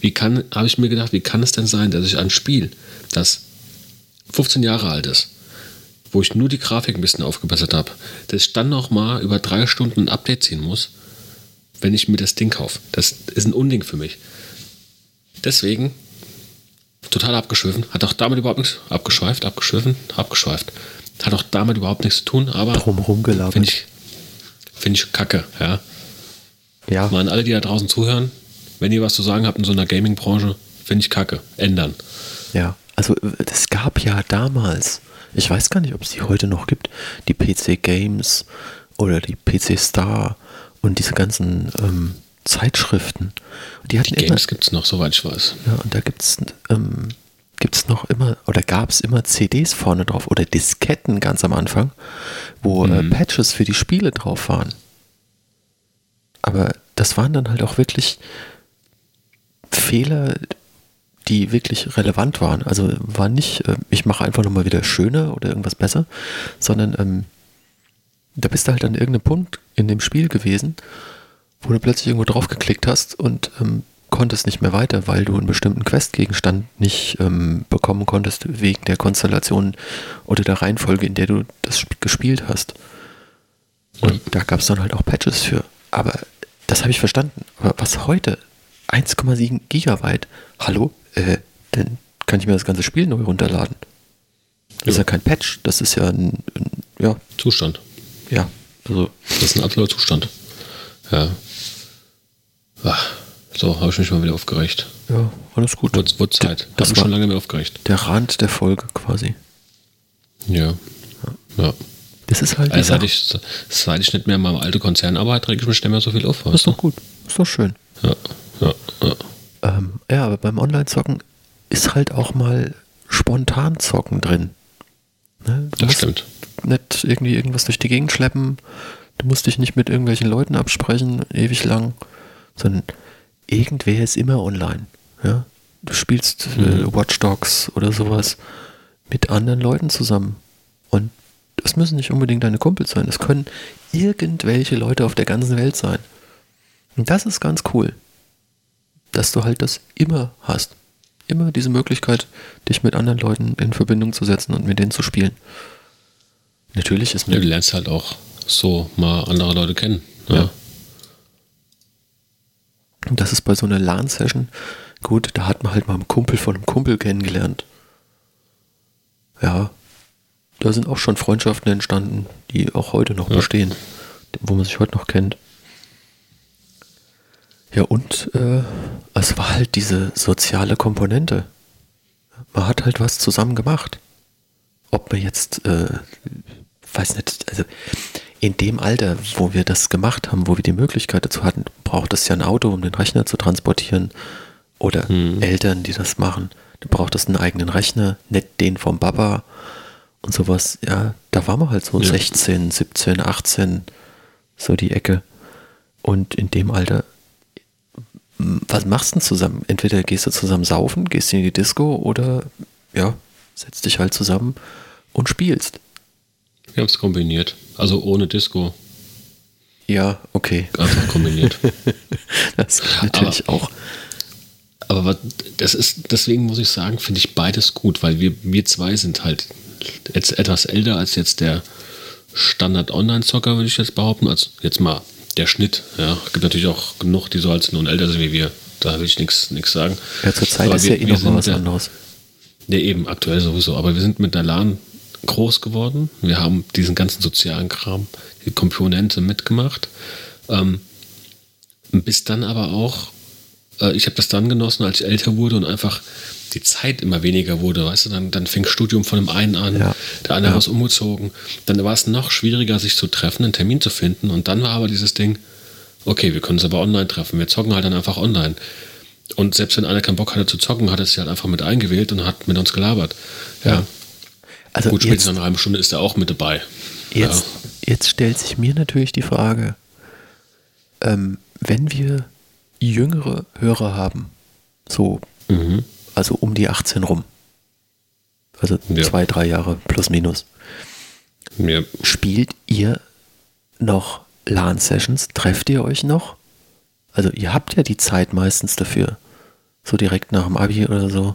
Wie kann, habe ich mir gedacht, wie kann es denn sein, dass ich ein Spiel, das 15 Jahre alt ist, wo ich nur die Grafik ein bisschen aufgebessert habe, dass ich dann nochmal über drei Stunden ein Update ziehen muss, wenn ich mir das Ding kaufe. Das ist ein Unding für mich. Deswegen total abgeschwiffen, hat auch damit überhaupt nichts abgeschweift, abgeschwiffen, abgeschweift. Hat auch damit überhaupt nichts zu tun, aber. Drumherum gelabert. Finde ich, find ich kacke, ja. Ja. Mal an alle, die da draußen zuhören, wenn ihr was zu sagen habt in so einer Gaming-Branche, finde ich kacke. Ändern. Ja, also es gab ja damals, ich weiß gar nicht, ob es die heute noch gibt, die PC Games oder die PC Star und diese ganzen ähm, Zeitschriften. Die, die Games gibt es noch, soweit ich weiß. Ja, und da gibt es ähm, gibt es noch immer oder gab es immer CDs vorne drauf oder Disketten ganz am Anfang, wo äh, mhm. äh, Patches für die Spiele drauf waren. Aber das waren dann halt auch wirklich Fehler, die wirklich relevant waren. Also war nicht, äh, ich mache einfach nochmal wieder schöner oder irgendwas besser, sondern ähm, da bist du halt an irgendeinem Punkt in dem Spiel gewesen, wo du plötzlich irgendwo drauf geklickt hast und ähm, konntest nicht mehr weiter, weil du einen bestimmten Questgegenstand nicht ähm, bekommen konntest wegen der Konstellation oder der Reihenfolge, in der du das Spiel gespielt hast. Und ja. da gab es dann halt auch Patches für. Aber das habe ich verstanden. Aber was heute? 1,7 Gigabyte? Hallo? Äh, dann kann ich mir das ganze Spiel neu runterladen. Das ja. ist ja kein Patch, das ist ja ein, ein ja. Zustand. Ja, also. Das ist ein absoluter Zustand. Ja. Ach. So, habe ich mich mal wieder aufgeregt. Ja, alles gut. Wurde, wurde Zeit. Das habe schon lange mehr aufgeregt. Der Rand der Folge quasi. Ja. Ja. Das ist halt. Also seit, ich, seit ich nicht mehr in meinem alten Konzern arbeite, rege ich mich nicht mehr so viel auf. Das ist doch gut. Ist doch schön. Ja, ja, ja. Ähm, ja, aber beim Online-Zocken ist halt auch mal spontan Zocken drin. Ne? Das stimmt. Nicht irgendwie irgendwas durch die Gegend schleppen. Du musst dich nicht mit irgendwelchen Leuten absprechen, ewig lang, sondern irgendwer ist immer online. Ja? Du spielst äh, mhm. Watch Dogs oder sowas mit anderen Leuten zusammen. Und das müssen nicht unbedingt deine Kumpels sein. Das können irgendwelche Leute auf der ganzen Welt sein. Und das ist ganz cool, dass du halt das immer hast. Immer diese Möglichkeit, dich mit anderen Leuten in Verbindung zu setzen und mit denen zu spielen. Natürlich ist mir. Ja, du lernst halt auch so mal andere Leute kennen. Ja. ja. Und das ist bei so einer LAN-Session, gut, da hat man halt mal einen Kumpel von einem Kumpel kennengelernt. Ja. da sind auch schon Freundschaften entstanden, die auch heute noch Ja. bestehen, wo man sich heute noch kennt. Ja, und äh, es war halt diese soziale Komponente. Man hat halt was zusammen gemacht. Ob man jetzt, äh, weiß nicht, also in dem Alter, wo wir das gemacht haben, wo wir die Möglichkeit dazu hatten, braucht es ja ein Auto, um den Rechner zu transportieren. Oder Eltern, die das machen. Du brauchtest einen eigenen Rechner, nicht den vom Papa und sowas. Ja, da waren wir halt so Ja. 16, 17, 18, so die Ecke. Und in dem Alter, was machst du denn zusammen? Entweder gehst du zusammen saufen, gehst in die Disco oder ja, setzt dich halt zusammen und spielst. Wir haben es kombiniert. Also ohne Disco. Ja, okay. Einfach kombiniert. Das natürlich auch. Aber das ist, deswegen muss ich sagen, finde ich beides gut, weil wir, wir zwei sind halt jetzt etwas älter als jetzt der Standard-Online-Zocker, würde ich jetzt behaupten, als jetzt mal der Schnitt. Ja, gibt natürlich auch genug, die so alt sind und älter sind wie wir. Da will ich nichts sagen. Ja, zur Zeit Aber ist wir- ja eh noch mal was der- anderes. Ne, eben, aktuell sowieso. Aber wir sind mit der LAN groß geworden. Wir haben diesen ganzen sozialen Kram, die Komponente mitgemacht. Ähm, bis dann aber auch, äh, ich habe das dann genossen, als ich älter wurde und einfach die Zeit immer weniger wurde. Weißt du, dann, dann fing Studium von dem einen an, Ja. der andere Ja. ist umgezogen. Dann war es noch schwieriger, sich zu treffen, einen Termin zu finden. Und dann war aber dieses Ding, okay, wir können uns aber online treffen. Wir zocken halt dann einfach online. Und selbst wenn einer keinen Bock hatte zu zocken, hat er sich halt einfach mit eingewählt und hat mit uns gelabert. Ja. Also Gut, spätestens nach einer halben Stunde ist er auch mit dabei. jetzt, jetzt stellt sich mir natürlich die Frage, ähm, wenn wir jüngere Hörer haben, so, Ja. Mhm. also um die 18 rum, also Ja. zwei, drei Jahre plus minus, Ja. spielt ihr noch LAN-Sessions? Trefft ihr euch noch? Also ihr habt ja die Zeit meistens dafür, so direkt nach dem Abi oder so.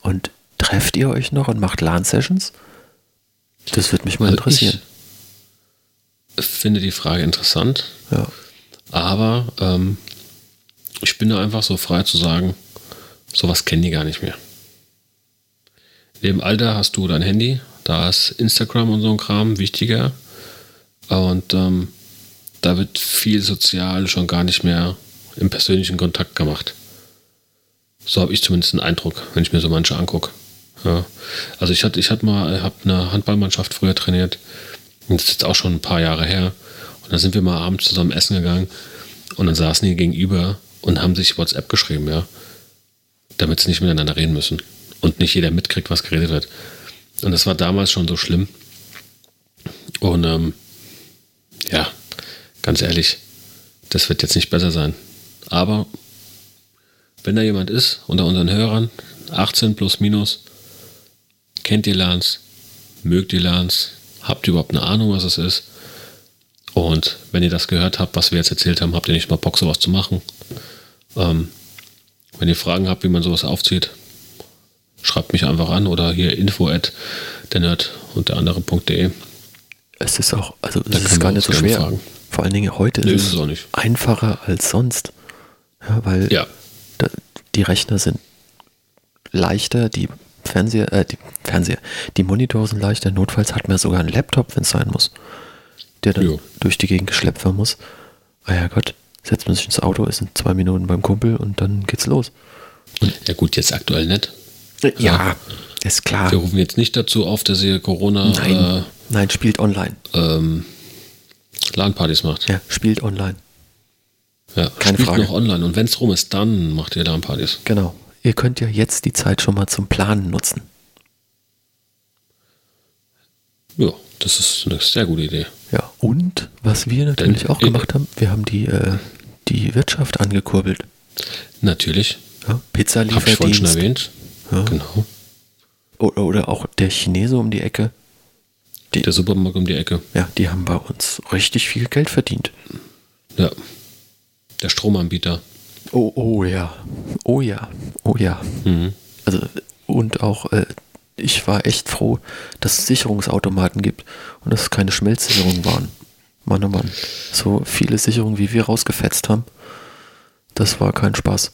Und trefft ihr euch noch und macht LAN-Sessions? Das würde mich mal Also interessieren. Ich finde die Frage interessant, Ja. aber ähm, ich bin da einfach so frei zu sagen, sowas kennen die gar nicht mehr. Dem Alter hast du dein Handy, da ist Instagram und so ein Kram wichtiger. Und ähm, da wird viel sozial schon gar nicht mehr im persönlichen Kontakt gemacht. So habe ich zumindest den Eindruck, wenn ich mir so manche angucke. Ja. Also ich hatte, ich hatte mal, habe eine Handballmannschaft früher trainiert. Das ist jetzt auch schon ein paar Jahre her. Und da sind wir mal abends zusammen essen gegangen und dann saßen die gegenüber und haben sich WhatsApp geschrieben, ja. Damit sie nicht miteinander reden müssen. Und nicht jeder mitkriegt, was geredet wird. Und das war damals schon so schlimm. Und ähm, ja, ganz ehrlich, das wird jetzt nicht besser sein. Aber wenn da jemand ist unter unseren Hörern, 18 plus minus, kennt ihr LANs, mögt ihr LANs, habt ihr überhaupt eine Ahnung, was es ist? Und wenn ihr das gehört habt, was wir jetzt erzählt haben, habt ihr nicht mal Bock, sowas zu machen? Ähm, wenn ihr Fragen habt, wie man sowas aufzieht, schreibt mich einfach an oder hier info at der Nerd und der andere.de. Es ist auch, also es ist gar nicht so schwer. fragen. Vor allen Dingen heute Nö, ist es auch nicht. einfacher als sonst. Ja, weil Ja. da, die Rechner sind leichter, die Fernseher, äh, die Fernseher, die Monitore sind leichter. Notfalls hat man sogar einen Laptop, wenn es sein muss, der dann Jo. durch die Gegend geschleppt werden muss. Ah ja Gott, setzt man sich ins Auto, ist in zwei Minuten beim Kumpel und dann geht's los. Ja gut, jetzt aktuell nicht. Ja, ist klar. Wir rufen jetzt nicht dazu auf, dass ihr Corona Nein, nein, spielt online. äh, ähm, LAN-Partys macht. Ja, spielt online. Ja, Keine spielt Frage. noch online. Und wenn es rum ist, dann macht ihr LAN-Partys. Genau. Ihr könnt ja jetzt die Zeit schon mal zum Planen nutzen. Ja, das ist eine sehr gute Idee. Ja, und was wir natürlich Denn- auch gemacht haben, wir haben die, äh, die Wirtschaft angekurbelt. Natürlich. Ja, Habe ich vorhin schon Pizzalieferdienst. erwähnt. Ja. Genau. Oder, oder auch der Chinese um die Ecke. Die, Der Supermarkt um die Ecke. ja, die haben bei uns richtig viel Geld verdient. Ja. Der Stromanbieter. Oh, oh ja. Oh ja. Oh ja. Mhm. Also, und auch, äh, ich war echt froh, dass es Sicherungsautomaten gibt und dass es keine Schmelzsicherungen waren. Mann, oh Mann. So viele Sicherungen, wie wir rausgefetzt haben, das war kein Spaß.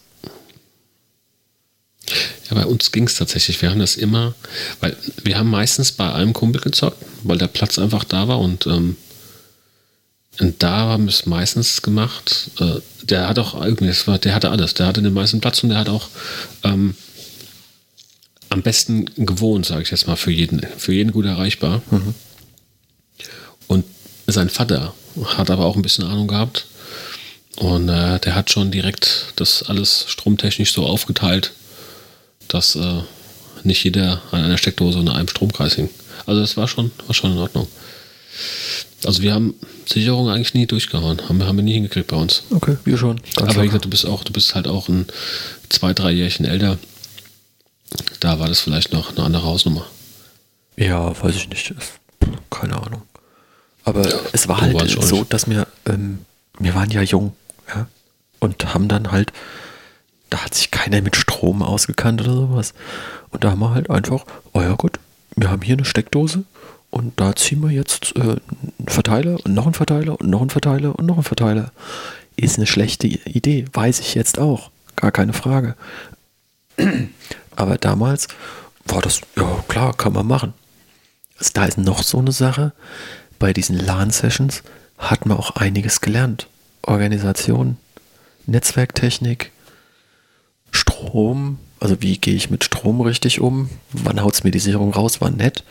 Ja, bei uns ging es tatsächlich. Wir haben das immer, weil wir haben meistens bei einem Kumpel gezockt, weil der Platz einfach da war und, ähm, und da haben wir es meistens gemacht. Äh, der hat auch, der hatte alles. Der hatte den meisten Platz und der hat auch ähm, am besten gewohnt, sage ich jetzt mal, für jeden, für jeden gut erreichbar. Mhm. Und sein Vater hat aber auch ein bisschen Ahnung gehabt. Und äh, der hat schon direkt das alles stromtechnisch so aufgeteilt, dass äh, nicht jeder an einer Steckdose und einem Stromkreis hing. Also das war schon, war schon in Ordnung. Also wir haben Sicherung eigentlich nie durchgehauen. Haben, wir, haben wir nie hingekriegt bei uns. Okay, wir schon. Ganz Aber wie gesagt, du bist auch, du bist halt auch ein zwei, drei Jährchen älter. Da war das vielleicht noch eine andere Hausnummer. Ja, weiß ich nicht. Keine Ahnung. Aber ja, es war halt so, nicht. dass wir, ähm, wir waren ja jung, ja, und haben dann halt, da hat sich keiner mit Strom ausgekannt oder sowas. Und da haben wir halt einfach, oh ja gut, wir haben hier eine Steckdose und da ziehen wir jetzt äh, einen Verteiler und noch einen Verteiler und noch einen Verteiler und noch einen Verteiler. Ist eine schlechte Idee, weiß ich jetzt auch, gar keine Frage. Aber damals war das, ja klar, kann man machen. Also da ist noch so eine Sache, bei diesen LAN-Sessions hat man auch einiges gelernt. Organisation, Netzwerktechnik, Strom, also wie gehe ich mit Strom richtig um, wann haut es mir die Sicherung raus, wann nett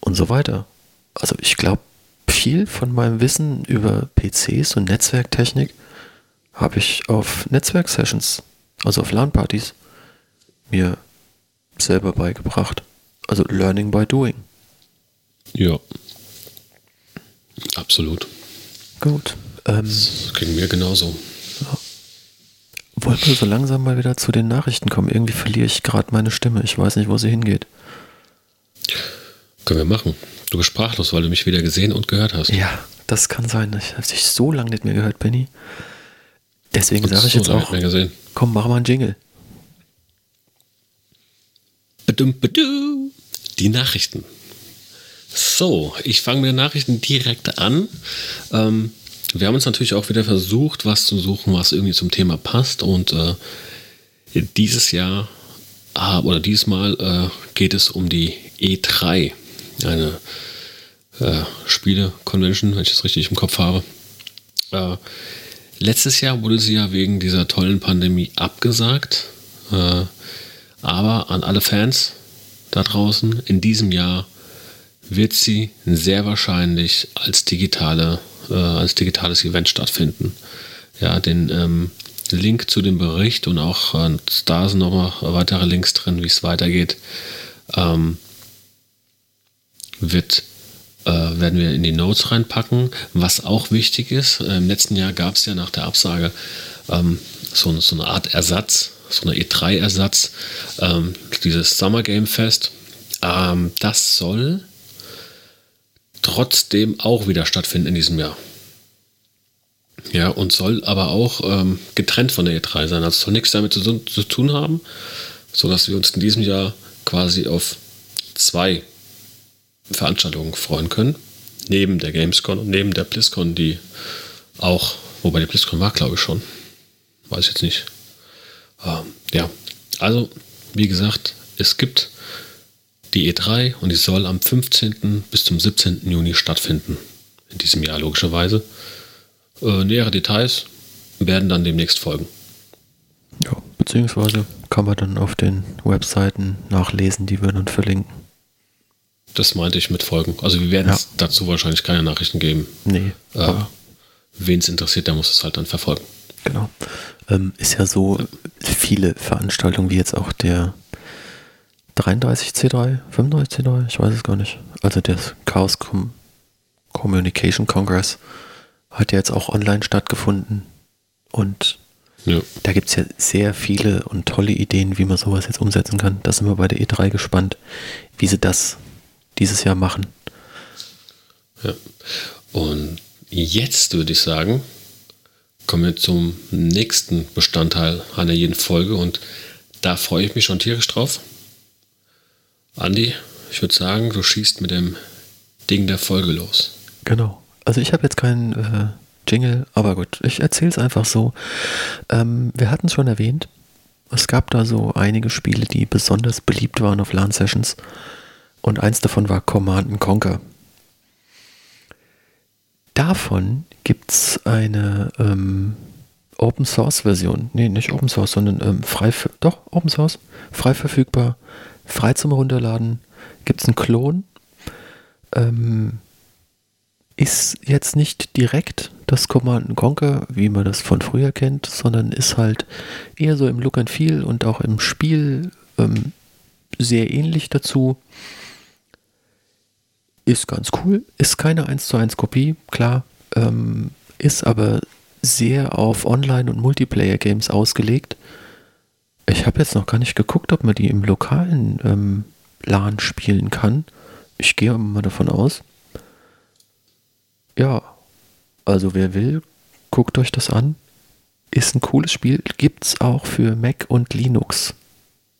und so weiter. Also ich glaube, viel von meinem Wissen über PCs und Netzwerktechnik habe ich auf Netzwerksessions, also auf LAN-Partys, mir selber beigebracht. Also Learning by Doing. Ja. Absolut. Gut. Ähm, das ging mir genauso. Ja. Wollen wir so langsam mal wieder zu den Nachrichten kommen? Irgendwie verliere ich gerade meine Stimme. Ich weiß nicht, wo sie hingeht. Können wir machen. Du bist sprachlos, weil du mich wieder gesehen und gehört hast. Ja, das kann sein. Ich habe dich so lange nicht mehr gehört, Benny. Deswegen sage ich so jetzt auch, komm, mach mal einen Jingle. Die Nachrichten. So, ich fange mit den Nachrichten direkt an. Ähm, wir haben uns natürlich auch wieder versucht, was zu suchen, was irgendwie zum Thema passt. Und äh, dieses Jahr äh, oder diesmal äh, geht es um die E3, eine äh, Spiele-Convention, wenn ich das richtig im Kopf habe. Äh, letztes Jahr wurde sie ja wegen dieser tollen Pandemie abgesagt. Äh, aber an alle Fans da draußen, in diesem Jahr wird sie sehr wahrscheinlich als, digitale, äh, als digitales Event stattfinden. Ja, den ähm, Link zu dem Bericht und auch äh, da sind nochmal weitere Links drin, wie es weitergeht, ähm, wird, äh, werden wir in die Notes reinpacken. Was auch wichtig ist, äh, im letzten Jahr gab es ja nach der Absage ähm, so, so, eine Art Ersatz, so eine E3-Ersatz, ähm, dieses Summer Game Fest. Ähm, das soll trotzdem auch wieder stattfinden in diesem Jahr. Ja, und soll aber auch ähm, getrennt von der E3 sein. Also soll nichts damit zu, zu, tun haben, sodass wir uns in diesem Jahr quasi auf zwei Veranstaltungen freuen können. Neben der Gamescom und neben der BlizzCon, die auch, wobei die BlizzCon war, glaube ich schon. Weiß jetzt nicht. Ähm, ja, also, wie gesagt, es gibt die E3 und die soll am 15. bis zum 17. Juni stattfinden. In diesem Jahr logischerweise. Äh, nähere Details werden dann demnächst folgen. Ja, beziehungsweise kann man dann auf den Webseiten nachlesen, die wir dann verlinken. Das meinte ich mit Folgen. Also wir werden ja. dazu wahrscheinlich keine Nachrichten geben. Nee. Äh, Wen es interessiert, der muss es halt dann verfolgen. Genau. Ähm, ist ja so, viele Veranstaltungen wie jetzt auch der 33C3, 35C3, ich weiß es gar nicht. Also der Chaos Com Communication Congress hat ja jetzt auch online stattgefunden. Und ja. da gibt es ja sehr viele und tolle Ideen, wie man sowas jetzt umsetzen kann. Da sind wir bei der E3 gespannt, wie sie das dieses Jahr machen. Ja. Und jetzt würde ich sagen, kommen wir zum nächsten Bestandteil einer jeden Folge und da freue ich mich schon tierisch drauf. Andi, ich würde sagen, du schießt mit dem Ding der Folge los. Genau. Also ich habe jetzt keinen äh, Jingle, aber gut, ich erzähle es einfach so. Ähm, wir hatten es schon erwähnt, Es gab da so einige Spiele, die besonders beliebt waren auf LAN-Sessions. Und eins davon war Command Conquer. Davon gibt es eine ähm, Open Source Version. Nee, nicht Open Source, sondern ähm, frei, doch Open Source, frei verfügbar, frei zum Runterladen. Gibt es einen Klon. Ähm, ist jetzt nicht direkt das Command Conquer, wie man das von früher kennt, sondern ist halt eher so im Look and Feel und auch im Spiel ähm, sehr ähnlich dazu. Ist ganz cool, ist keine 1 zu 1 Kopie, klar, ähm, ist aber sehr auf Online- und Multiplayer-Games ausgelegt. Ich habe jetzt noch gar nicht geguckt, ob man die im lokalen ähm, LAN spielen kann. Ich gehe mal davon aus. Ja, also wer will, guckt euch das an. Ist ein cooles Spiel. Gibt es auch für Mac und Linux.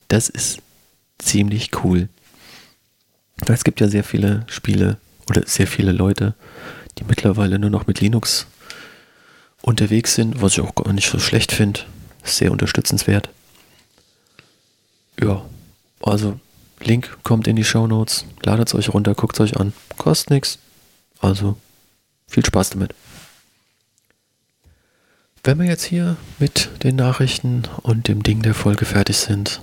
Das ist ziemlich cool. Es gibt ja sehr viele Spiele oder sehr viele Leute, die mittlerweile nur noch mit Linux unterwegs sind, was ich auch gar nicht so schlecht finde. Sehr unterstützenswert. Ja, also Link kommt in die Show Notes. Ladet es euch runter, guckt es euch an. Kostet nichts. Also viel Spaß damit. Wenn wir jetzt hier mit den Nachrichten und dem Ding der Folge fertig sind,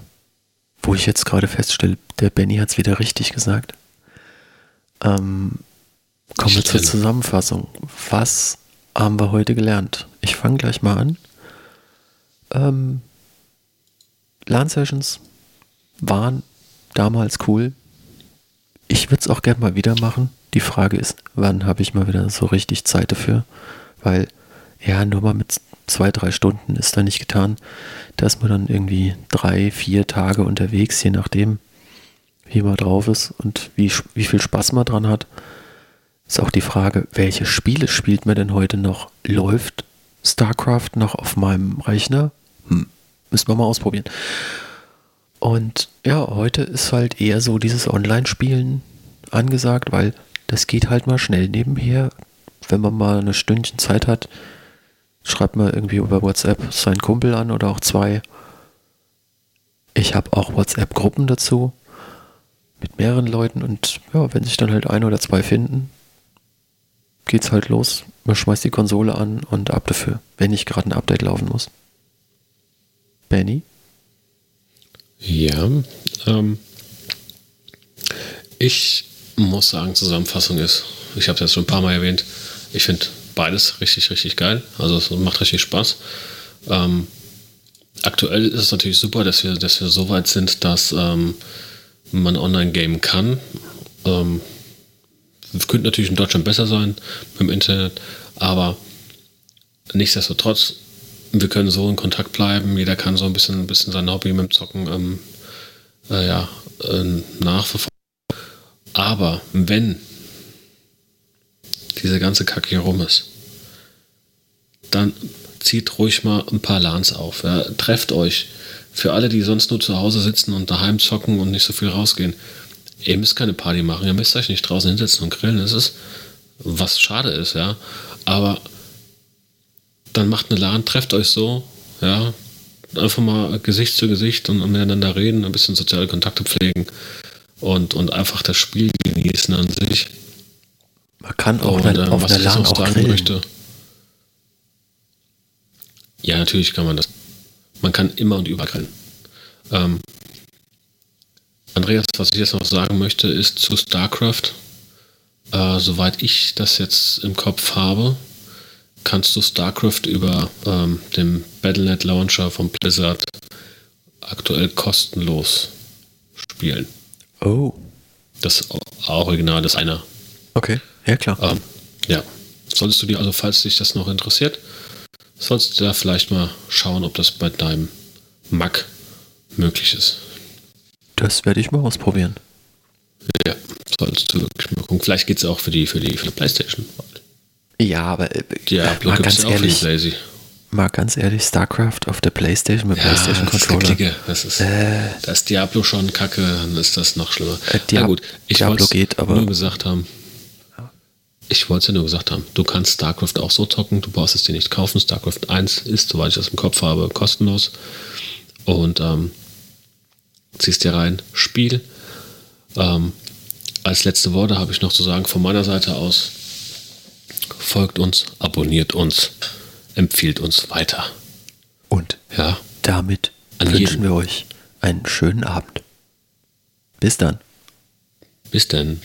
wo ich jetzt gerade feststelle, der Benny hat es wieder richtig gesagt, ähm, kommen wir zur Zusammenfassung. Was haben wir heute gelernt? Ich fange gleich mal an. Ähm, LAN-Sessions waren damals cool. Ich würde es auch gerne mal wieder machen. Die Frage ist, wann habe ich mal wieder so richtig Zeit dafür? Weil, ja, nur mal mit zwei, drei Stunden ist da nicht getan. Da ist man dann irgendwie drei, vier Tage unterwegs, je nachdem, wie man drauf ist und wie, wie viel Spaß man dran hat. Ist auch die Frage, welche Spiele spielt man denn heute noch? Läuft StarCraft noch auf meinem Rechner? Hm, müssen wir mal ausprobieren. Und ja, heute ist halt eher so dieses Online-Spielen angesagt, weil das geht halt mal schnell nebenher. Wenn man mal eine Stündchen Zeit hat, schreibt man irgendwie über WhatsApp seinen Kumpel an oder auch zwei. Ich habe auch WhatsApp-Gruppen dazu mit mehreren Leuten und ja, wenn sich dann halt ein oder zwei finden, geht's halt los. Man schmeißt die Konsole an und ab dafür, wenn nicht gerade ein Update laufen muss. Benny? Ja, ähm, ich muss sagen, Zusammenfassung ist, ich habe es jetzt schon ein paar Mal erwähnt, ich finde beides richtig, richtig geil. Also es macht richtig Spaß. Ähm, aktuell ist es natürlich super, dass wir, dass wir so weit sind, dass ähm, man online gamen kann. Ähm, könnte natürlich in Deutschland besser sein mit dem Internet, aber nichtsdestotrotz, wir können so in Kontakt bleiben. Jeder kann so ein bisschen, ein bisschen sein Hobby mit dem Zocken ähm, äh, ja, äh, nachverfolgen. Aber wenn diese ganze Kacke hier rum ist, dann zieht ruhig mal ein paar LANs auf. Ja. Trefft euch. Für alle, die sonst nur zu Hause sitzen und daheim zocken und nicht so viel rausgehen. Ihr müsst keine Party machen, ihr müsst euch nicht draußen hinsetzen und grillen. Das ist, was schade ist, ja. Aber dann macht eine LAN, trefft euch so, ja. Einfach mal Gesicht zu Gesicht und miteinander reden, ein bisschen soziale Kontakte pflegen und, und einfach das Spiel genießen an sich. Man kann auch und, äh, auf einer LAN auch grillen. Möchte. Ja, natürlich kann man das. Man kann immer und überall grillen. Ähm, Andreas, was ich jetzt noch sagen möchte, ist zu StarCraft. Äh, soweit ich das jetzt im Kopf habe, kannst du StarCraft über ähm, den Battlenet Launcher von Blizzard aktuell kostenlos spielen. Oh. Das Original ist einer. Okay, ja klar. Ähm, ja. Solltest du dir also, falls dich das noch interessiert, sollst du da vielleicht mal schauen, ob das bei deinem Mac möglich ist. Das werde ich mal ausprobieren. Ja, solltest du wirklich mal gucken. Vielleicht geht es auch für die, für, die, für die Playstation. Ja, aber äh, Diablo mal ganz ehrlich, mal ganz ehrlich, StarCraft auf der Playstation mit ja, Playstation Controller. Das ist, äh, da ist Diablo schon kacke, dann ist das noch schlimmer. Äh, Dia Na gut, ich Diablo geht, aber nur gesagt haben. Ich wollte es ja nur gesagt haben, du kannst StarCraft auch so zocken, du brauchst es dir nicht kaufen. StarCraft 1 ist, soweit ich das im Kopf habe, kostenlos. und ähm, ziehst dir rein. Spiel. Ähm, als letzte Worte habe ich noch zu sagen von meiner Seite aus. Folgt uns, abonniert uns, empfiehlt uns weiter. Und Ja, damit wünschen jeden. wir euch einen schönen Abend. Bis dann. bis denn.